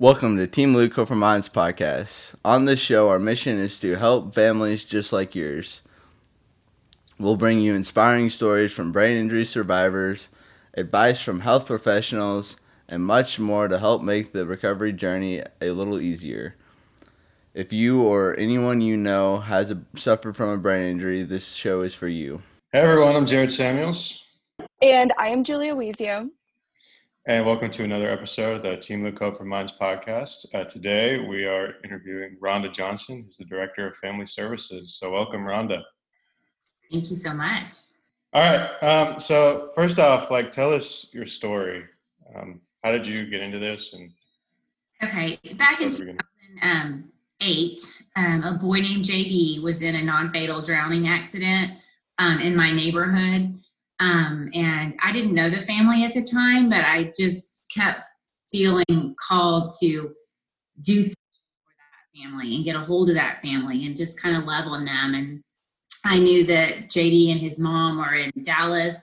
Welcome to Team Luke for Minds podcast. On this show, our mission is to help families just like yours. We'll bring you inspiring stories from brain injury survivors, advice from health professionals, and much more to help make the recovery journey a little easier. If you or anyone you know has a, suffered from a brain injury, this show is for you. Hey everyone, I'm Jared Samuels. And I am Julia Weezio. And welcome to another episode of the Team Luke Hope for Minds podcast. Uh, today we are interviewing Rhonda Johnson, who's the Director of Family Services. So welcome, Rhonda. Thank you so much. All right. Um, so first off, like, tell us your story. Um, how did you get into this? And okay, back in 2008, um, a boy named JD was in a non-fatal drowning accident um, in my neighborhood um, and I didn't know the family at the time, but I just kept feeling called to do something for that family and get a hold of that family and just kind of love on them. And I knew that JD and his mom were in Dallas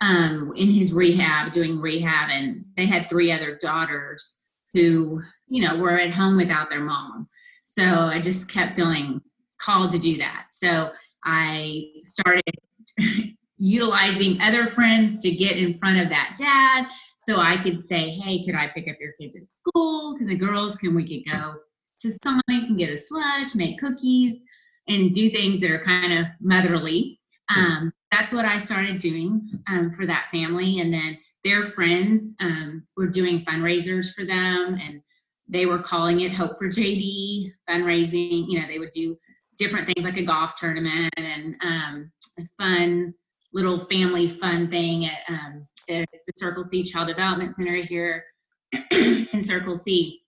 um, in his rehab, doing rehab, and they had three other daughters who, you know, were at home without their mom. So I just kept feeling called to do that. So I started utilizing other friends to get in front of that dad so I could say, hey, could I pick up your kids at school? Can the girls, can we could go to Sonic and get a slush, make cookies, and do things that are kind of motherly. Um, that's what I started doing um, for that family. And then their friends um, were doing fundraisers for them and they were calling it Hope for JD fundraising. You know, they would do different things like a golf tournament and um, fun little family fun thing at, um, at the Circle C Child Development Center here in Circle C.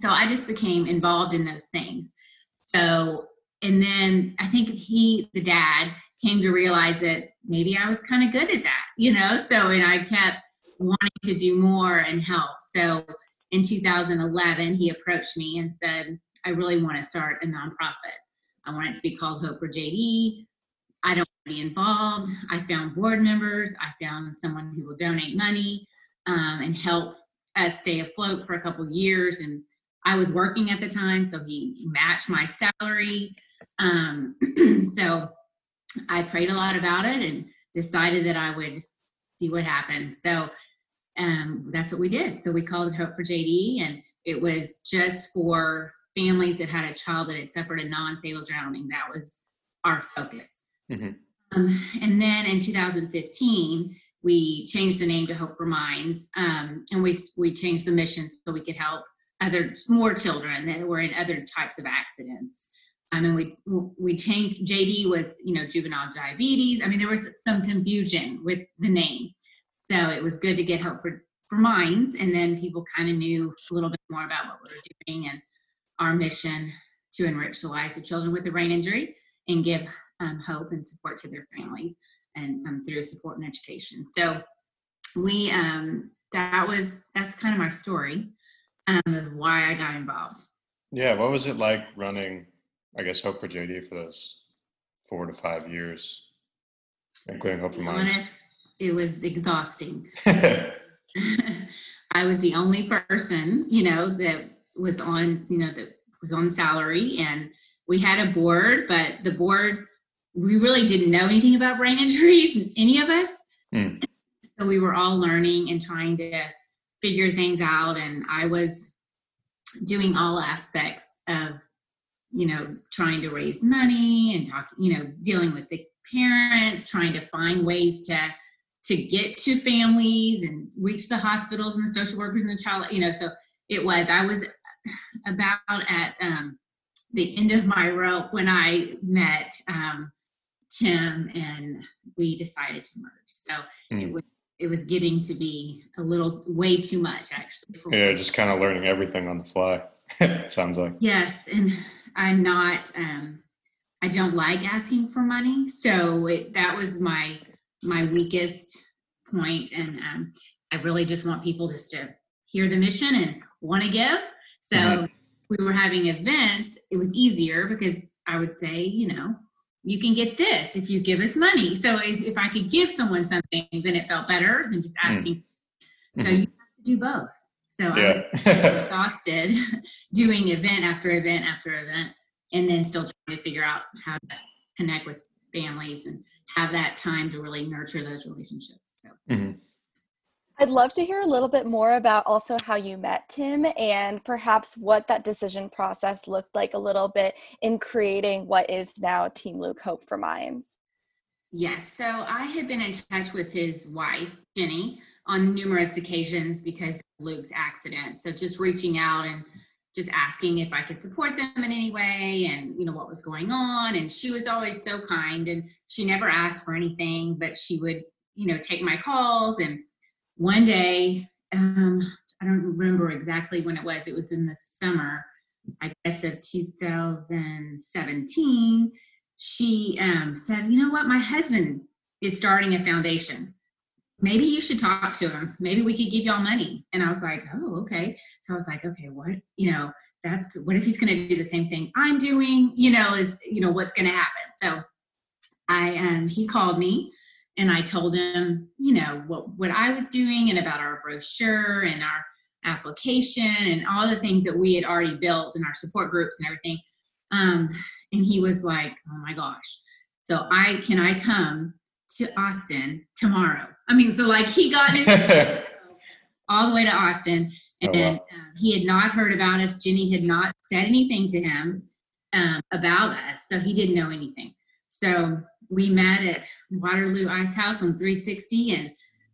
So I just became involved in those things. So, and then I think he, the dad, came to realize that maybe I was kind of good at that, you know? So, and I kept wanting to do more and help. So in 2011, he approached me and said, I really want to start a nonprofit. I want it to be called Hope for JD. I don't be involved. I found board members. I found someone who will donate money um, and help us stay afloat for a couple years. And I was working at the time, so he matched my salary. Um, so I prayed a lot about it and decided that I would see what happened. So um, that's what we did. So we called it Hope for JD, and it was just for families that had a child that had suffered a non-fatal drowning. That was our focus. Mm-hmm. Um, and then in 2015, we changed the name to Hope for Minds, um, and we we changed the mission so we could help other more children that were in other types of accidents. Um, and we we changed JD was you know juvenile diabetes. I mean there was some confusion with the name, so it was good to get Hope for for Minds, and then people kind of knew a little bit more about what we were doing and our mission to enrich the lives of children with a brain injury and give um, hope and support to their families and um, through support and education. So we um, that was that's kind of my story um, of why I got involved. Yeah, what was it like running? I guess Hope for JD for those four to five years, including Hope for Minds. Honest, it was exhausting. I was the only person, you know, that was on, you know, that was on salary, and we had a board, but the board we really didn't know anything about brain injuries, any of us. Mm. So we were all learning and trying to figure things out. And I was doing all aspects of, you know, trying to raise money and talking, you know, dealing with the parents, trying to find ways to to get to families and reach the hospitals and the social workers and the child, you know, so it was, I was about at um, the end of my rope when I met um, Tim and we decided to merge. So mm. it was it was getting to be a little way too much actually. Yeah, just kind of learning everything on the fly. sounds like. Yes, and I'm not. Um, I don't like asking for money, so it, that was my my weakest point, and um, I really just want people just to hear the mission and want to give. So mm-hmm. we were having events. It was easier because I would say, you know, you can get this if you give us money. So if, if I could give someone something, then it felt better than just hmm. asking. Mm-hmm. So you have to do both. So yeah. I was exhausted doing event after event after event, and then still trying to figure out how to connect with families and have that time to really nurture those relationships. So. Mm-hmm. I'd love to hear a little bit more about also how you met Tim and perhaps what that decision process looked like a little bit in creating what is now Team Luke Hope for Minds. Yes, so I had been in touch with his wife, Jenny, on numerous occasions because of Luke's accident. So just reaching out and just asking if I could support them in any way and you know what was going on and she was always so kind and she never asked for anything but she would you know take my calls and one day um I don't remember exactly when it was it was in the summer I guess of 2017 she um said you know what my husband is starting a foundation maybe you should talk to him. Maybe we could give y'all money. And I was like, oh, okay. So I was like, okay, what, you know, that's what if he's going to do the same thing I'm doing? You know, is, you know, what's going to happen? So I, um, he called me and I told him, you know, what, what I was doing and about our brochure and our application and all the things that we had already built in our support groups and everything. Um, and he was like, oh my gosh. So I, can I come to Austin tomorrow. I mean, so like he got his all the way to Austin, and oh, wow. um, he had not heard about us. Jenny had not said anything to him um, about us, so he didn't know anything. So we met at Waterloo Ice House on 360, and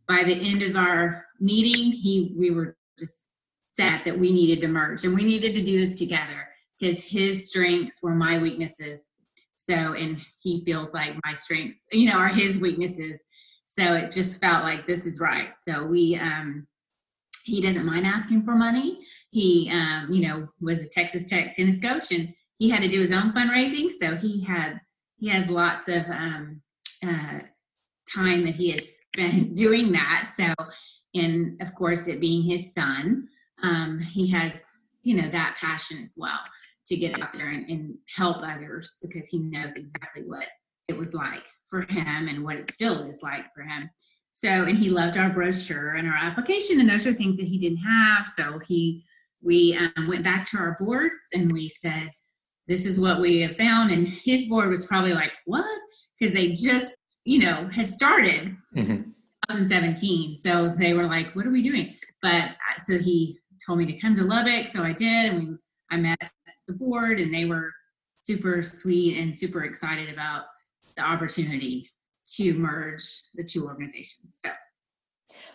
by the end of our meeting, he we were just set that we needed to merge and we needed to do this together because his strengths were my weaknesses so, and he feels like my strengths, you know, are his weaknesses. So it just felt like this is right. So we, um, he doesn't mind asking for money. He, um, you know, was a Texas Tech tennis coach and he had to do his own fundraising. So he had, he has lots of, um, uh, time that he has spent doing that. So, and of course, it being his son, um, he has, you know, that passion as well to get out there and, and help others because he knows exactly what it was like for him and what it still is like for him. So, and he loved our brochure and our application, and those are things that he didn't have. So he, we um, went back to our boards and we said, "This is what we have found." And his board was probably like, "What?" Because they just, you know, had started mm-hmm. 2017. So they were like, "What are we doing?" But uh, so he told me to come to Lubbock, so I did, and we I met the board and they were super sweet and super excited about the opportunity to merge the two organizations. So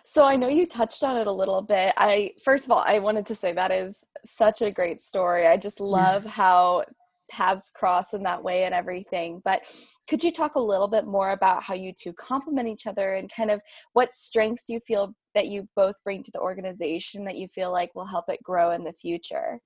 so I know you touched on it a little bit. I first of all, I wanted to say that is such a great story. I just love how paths cross in that way and everything. But could you talk a little bit more about how you two complement each other and kind of what strengths you feel that you both bring to the organization that you feel like will help it grow in the future?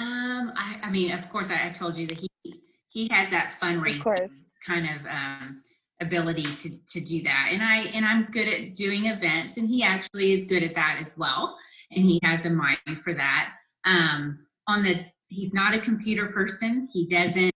Um, I, I mean, of course, I, I told you that he he has that fundraising kind of um, ability to to do that, and I and I'm good at doing events, and he actually is good at that as well, and he has a mind for that. Um, on the he's not a computer person. He doesn't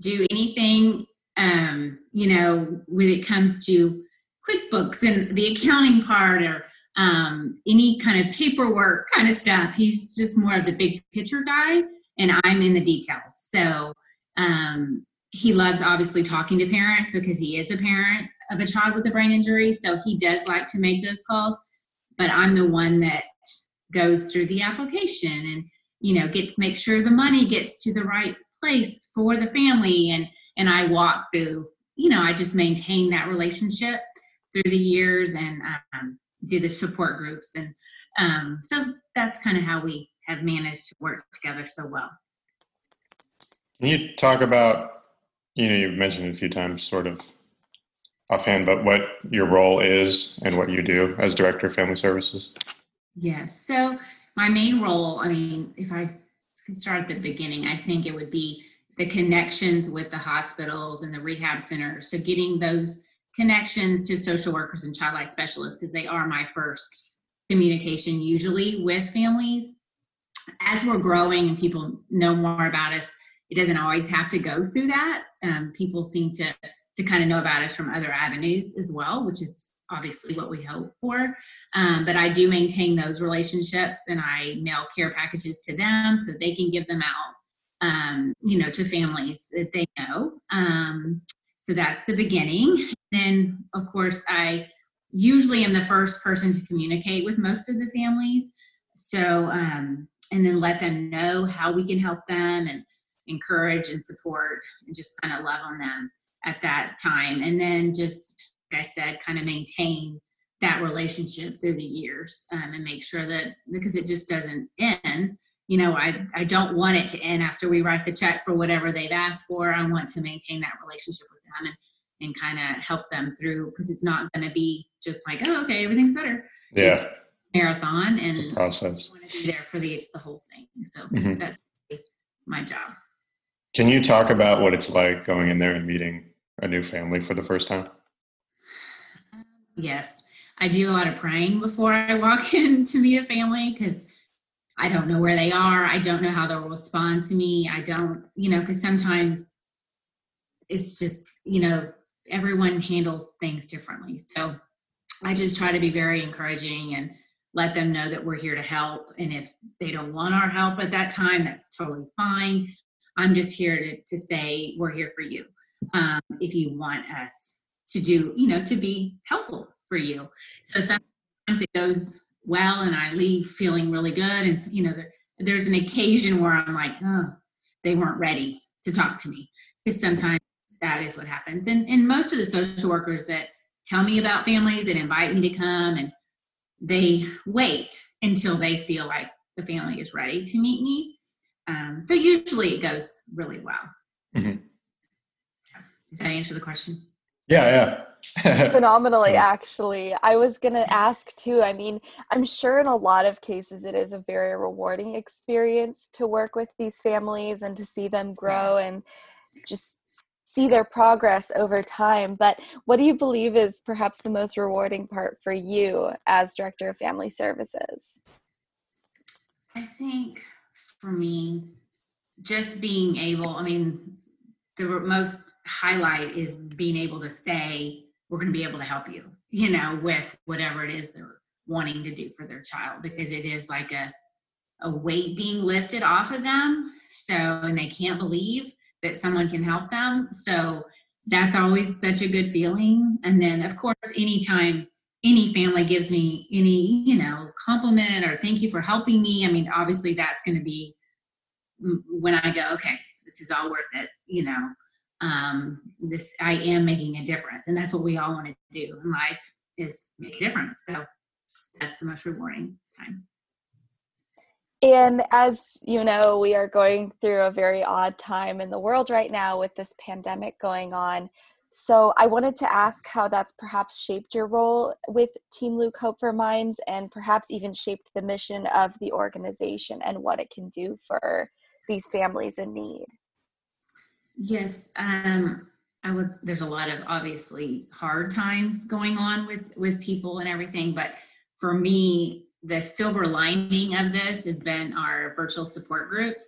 do anything, um, you know, when it comes to QuickBooks and the accounting part or um, any kind of paperwork kind of stuff. He's just more of the big picture guy, and I'm in the details. So um, he loves obviously talking to parents because he is a parent of a child with a brain injury. So he does like to make those calls, but I'm the one that goes through the application and you know get make sure the money gets to the right place for the family and and I walk through you know I just maintain that relationship through the years and um, do the support groups and um, so that's kind of how we have managed to work together so well. Can you talk about you know you've mentioned it a few times sort of offhand but what your role is and what you do as director of family services? Yes so my main role i mean if i start at the beginning i think it would be the connections with the hospitals and the rehab centers so getting those connections to social workers and child life specialists because they are my first communication usually with families. As we're growing and people know more about us, it doesn't always have to go through that. Um, people seem to to kind of know about us from other avenues as well, which is obviously what we hope for. Um, but I do maintain those relationships and I mail care packages to them so they can give them out, um, you know, to families that they know. Um, so that's the beginning. Then, of course, I usually am the first person to communicate with most of the families. So, um, and then let them know how we can help them and encourage and support and just kind of love on them at that time. And then just like I said, kind of maintain that relationship through the years um, and make sure that because it just doesn't end. You know, I, I don't want it to end after we write the check for whatever they've asked for. I want to maintain that relationship with them and, and kind of help them through because it's not going to be just like, oh, okay, everything's better. Yeah. It's marathon and process. I want to be there for the, the whole thing. So mm-hmm. that's my job. Can you talk about what it's like going in there and meeting a new family for the first time? Yes, I do a lot of praying before I walk in to meet a family because I don't know where they are. I don't know how they'll respond to me. I don't, you know, because sometimes it's just, you know, everyone handles things differently. So I just try to be very encouraging and let them know that we're here to help. And if they don't want our help at that time, that's totally fine. I'm just here to, to say we're here for you. Um, if you want us to do, you know, to be helpful for you. So sometimes it goes well and I leave feeling really good. And, you know, there's an occasion where I'm like, oh, they weren't ready to talk to me. Because sometimes that is what happens. And, and most of the social workers that tell me about families and invite me to come and they wait until they feel like the family is ready to meet me. Um, so usually it goes really well. Mm-hmm. Does that answer the question? Yeah, yeah. Phenomenally, actually. I was going to ask too. I mean, I'm sure in a lot of cases it is a very rewarding experience to work with these families and to see them grow and just see their progress over time. But what do you believe is perhaps the most rewarding part for you as Director of Family Services? I think for me, just being able, I mean, the most highlight is being able to say, we're going to be able to help you, you know, with whatever it is they're wanting to do for their child, because it is like a, a weight being lifted off of them. So, and they can't believe that someone can help them. So that's always such a good feeling. And then, of course, anytime any family gives me any, you know, compliment or thank you for helping me, I mean, obviously that's going to be mm, when I go, okay, this is all worth it, you know um, this I am making a difference, and that's what we all want to do in life is make a difference. So that's the most rewarding time. And as you know, we are going through a very odd time in the world right now with this pandemic going on. So I wanted to ask how that's perhaps shaped your role with Team Luke Hope for Minds and perhaps even shaped the mission of the organization and what it can do for these families in need. Yes, um, I would. There's a lot of obviously hard times going on with with people and everything, but for me, the silver lining of this has been our virtual support groups.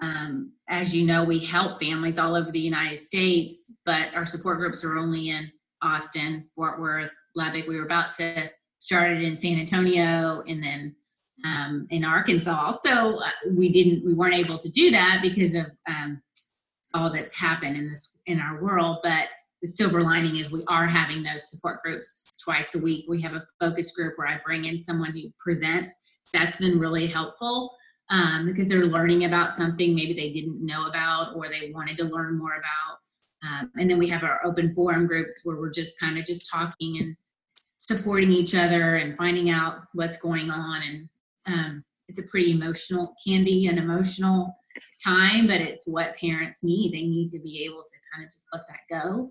Um, as you know, we help families all over the United States, but our support groups are only in Austin, Fort Worth, Lubbock. We were about to start it in San Antonio and then um, in Arkansas. So uh, we didn't, we weren't able to do that because of um, all that's happened in this in our world. But the silver lining is we are having those support groups twice a week. We have a focus group where i bring in someone who presents. That's been really helpful um, because they're learning about something maybe they didn't know about or they wanted to learn more about. Um, and then we have our open forum groups where we're just kind of just talking and supporting each other and finding out what's going on and um, it's a pretty emotional can be an emotional time, but it's what parents need. They need to be able to kind of just let that go.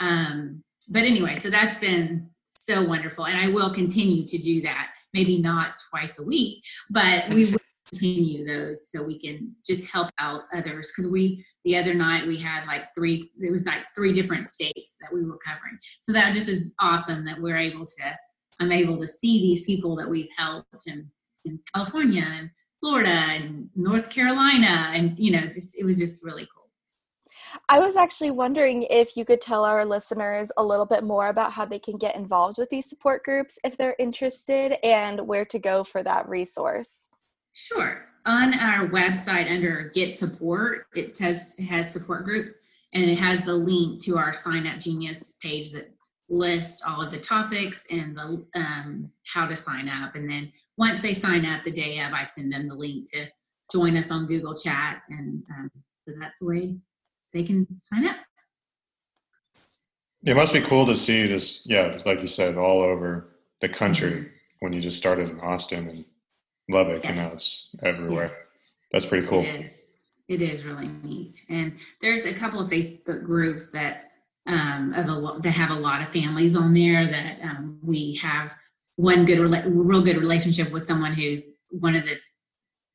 Um, but anyway, so that's been so wonderful. And I will continue to do that. Maybe not twice a week, but we will continue those so we can just help out others. Because we, the other night, we had like three, it was like three different states that we were covering. So that just is awesome that we're able to, I'm able to see these people that we've helped in, in California and Florida and North Carolina, and you know, just it was just really cool. I was actually wondering if you could tell our listeners a little bit more about how they can get involved with these support groups if they're interested and where to go for that resource. Sure. On our website under Get Support, it says it has support groups and it has the link to our Sign Up Genius page that lists all of the topics and the um, how to sign up. And then once they sign up the day of, I send them the link to join us on Google Chat. And um, so that's the way they can sign up. It must be cool to see this, yeah, like you said, all over the country mm-hmm. when you just started in Austin and love it. Yes. You know, it's everywhere. Yes. That's pretty cool. It is. It is really neat. And there's a couple of Facebook groups that um, of a that have a lot of families on there that um, we have one good real good relationship with someone who's one of the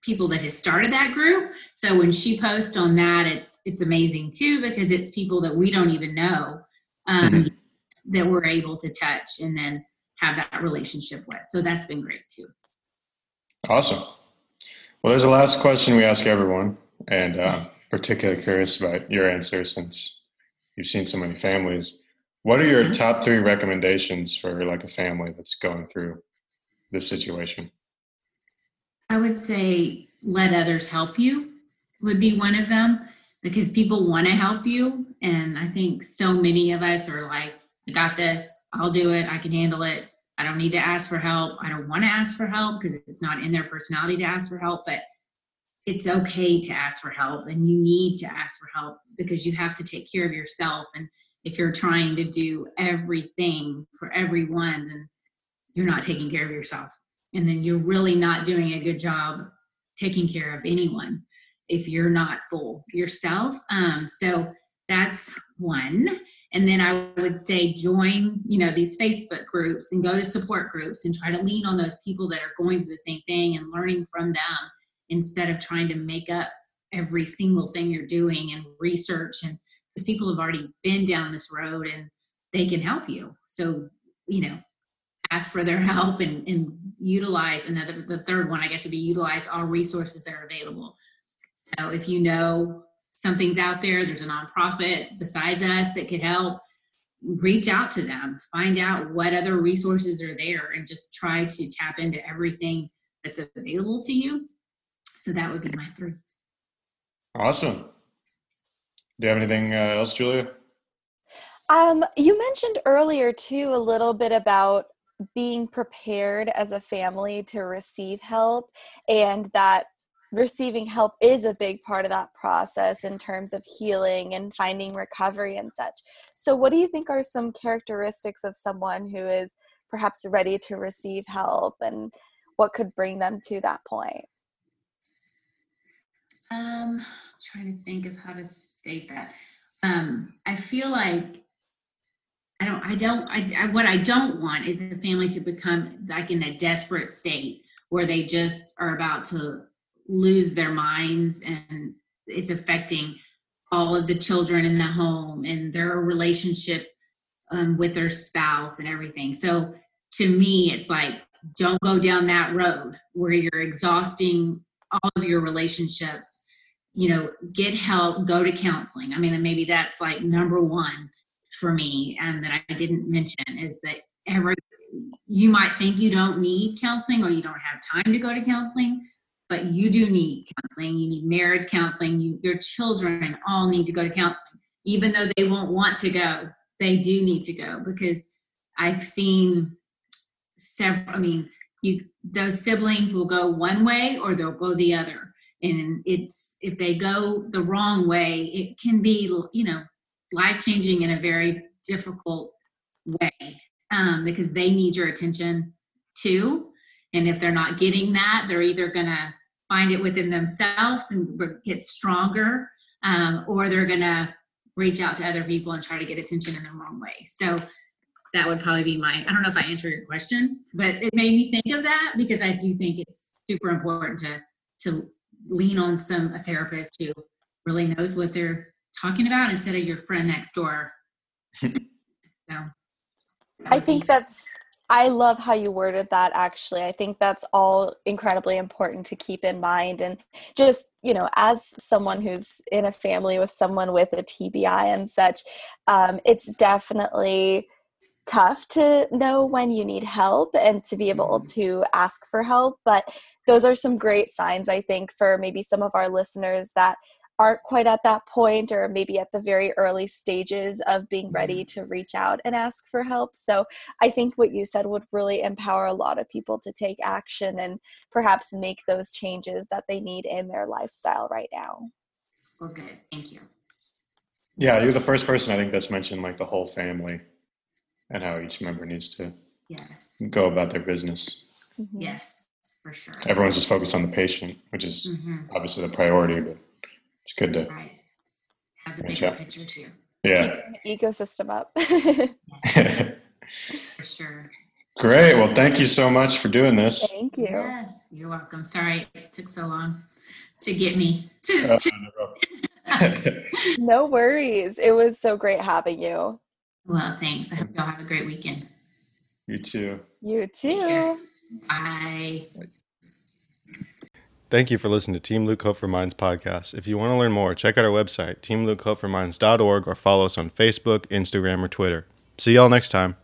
people that has started that group so when she posts on that it's it's amazing too because it's people that we don't even know um, mm-hmm. that we're able to touch and then have that relationship with so that's been great too awesome well there's a last question we ask everyone and uh, particularly curious about your answer since you've seen so many families. What are your top three recommendations for like a family that's going through this situation? I would say let others help you would be one of them because people want to help you. And I think so many of us are like, I got this, I'll do it, I can handle it. I don't need to ask for help. I don't want to ask for help because it's not in their personality to ask for help. But it's okay to ask for help and you need to ask for help because you have to take care of yourself and if you're trying to do everything for everyone then you're not taking care of yourself. And then you're really not doing a good job taking care of anyone if you're not full yourself. Um, so that's one. And then i would say join you know these facebook groups and go to support groups and try to lean on those people that are going through the same thing and learning from them instead of trying to make up every single thing you're doing and research and because people have already been down this road and they can help you so you know ask for their help and, and utilize another the third one i guess would be utilize all resources that are available so if you know something's out there there's a nonprofit besides us that could help reach out to them find out what other resources are there and just try to tap into everything that's available to you so that would be my three. Awesome. Do you have anything uh, else, Julia? Um, you mentioned earlier too a little bit about being prepared as a family to receive help and that receiving help is a big part of that process in terms of healing and finding recovery and such. So, what do you think are some characteristics of someone who is perhaps ready to receive help and what could bring them to that point? Um, trying to think of how to state that. Um, I feel like I don't, I don't, I, I, what I don't want is a family to become like in a desperate state where they just are about to lose their minds and it's affecting all of the children in the home and their relationship um, with their spouse and everything. So to me, it's like, don't go down that road where you're exhausting all of your relationships you know, get help, go to counseling. I mean, and maybe that's like number one for me, and that I didn't mention is that every you might think you don't need counseling or you don't have time to go to counseling, but you do need counseling. You need marriage counseling. You, your children all need to go to counseling, even though they won't want to go. They do need to go because I've seen several. I mean, you those siblings will go one way or they'll go the other and it's if they go the wrong way it can be you know life changing in a very difficult way um, because they need your attention too. And if they're not getting that they're either going to find it within themselves and get stronger um, or they're going to reach out to other people and try to get attention in the wrong way. So that would probably be my i don't know if i answered your question but it made me think of that because i do think it's super important to to lean on some a therapist who really knows what they're talking about instead of your friend next door. so I think that's I love how you worded that actually. I think that's all incredibly important to keep in mind. And just, you know, as someone who's in a family with someone with a TBI and such, um, it's definitely tough to know when you need help and to be able mm-hmm. to ask for help. But those are some great signs, I think, for maybe some of our listeners that aren't quite at that point or maybe at the very early stages of being ready mm-hmm. to reach out and ask for help. So I think what you said would really empower a lot of people to take action and perhaps make those changes that they need in their lifestyle right now. Well, good. Thank you. Yeah, you're the first person I think that's mentioned like the whole family and how each member needs to yes. go about their business. Mm-hmm. Yes, for sure. Everyone's just focused on the patient, which is mm-hmm. obviously the priority, but it's good to right. have the bigger picture too. Yeah. ecosystem up. for sure. Great. Well, thank you so much for doing this. Thank you. Yes, you're welcome. Sorry it took so long to get me to. Uh, to... no worries. It was so great having you. Well, thanks. I hope y'all have a great weekend. You too. You too. Bye. Thank you for listening to Team Luke Hope for Minds podcast. If you want to learn more, check out our website, teamlukehopeforminds.org, or follow us on Facebook, Instagram, or Twitter. See y'all next time.